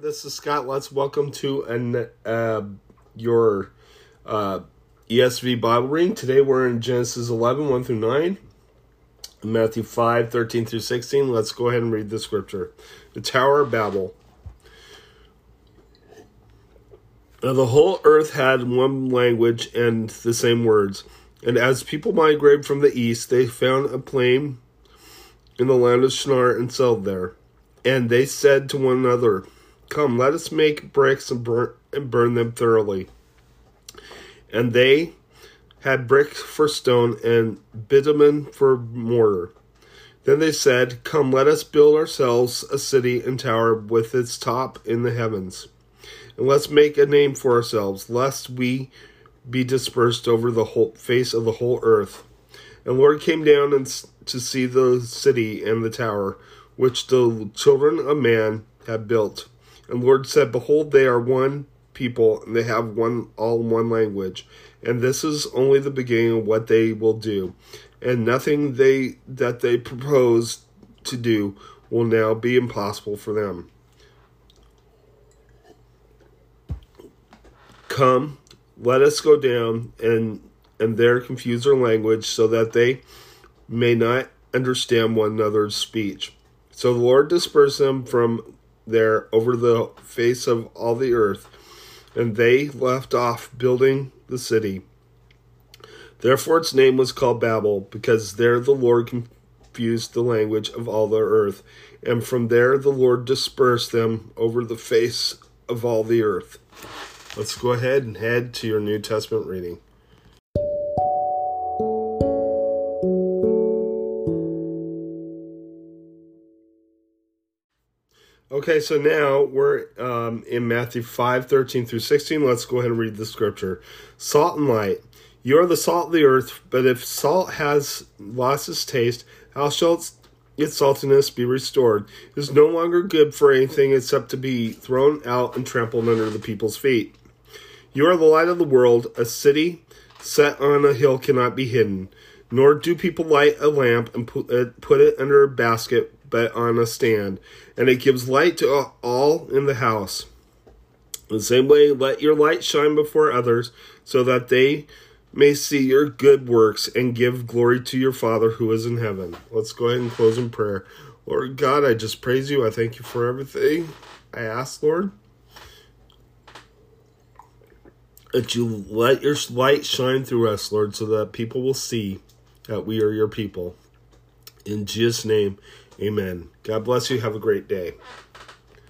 This is Scott Let's Welcome to an uh, your uh, ESV Bible reading. Today we're in Genesis 11, 1 through 9, Matthew 5, 13 through 16. Let's go ahead and read the scripture. The Tower of Babel. Now, the whole earth had one language and the same words. And as people migrated from the east, they found a plain in the land of Shinar and settled there. And they said to one another, Come, let us make bricks and burn, and burn them thoroughly. And they had brick for stone and bitumen for mortar. Then they said, Come, let us build ourselves a city and tower with its top in the heavens and let's make a name for ourselves, lest we be dispersed over the whole face of the whole earth. And Lord came down and to see the city and the tower, which the children of man had built. And Lord said, Behold, they are one people, and they have one all one language. And this is only the beginning of what they will do. And nothing they that they propose to do will now be impossible for them. Come, let us go down and and there confuse their language so that they may not understand one another's speech. So the Lord dispersed them from there over the face of all the earth, and they left off building the city. Therefore its name was called Babel, because there the Lord confused the language of all the earth, and from there the Lord dispersed them over the face of all the earth. Let's go ahead and head to your New Testament reading. Okay, so now we're um, in Matthew 5 13 through 16. Let's go ahead and read the scripture. Salt and light. You are the salt of the earth, but if salt has lost its taste, how shall its, saltiness be restored? It is no longer good for anything except to be thrown out and trampled under the people's feet. You are the light of the world. A city set on a hill cannot be hidden. Nor do people light a lamp and uh, put it, under a basket, but on a stand, and it gives light to all in the house. The same way, let your light shine before others, so that they may see your good works and give glory to your Father who is in heaven. Let's go ahead and close in prayer. Lord God, I just praise you. I thank you for everything. I ask, Lord, that you let your light shine through us, Lord, so that people will see that we are your people. In Jesus' name, amen. God bless you. Have a great day.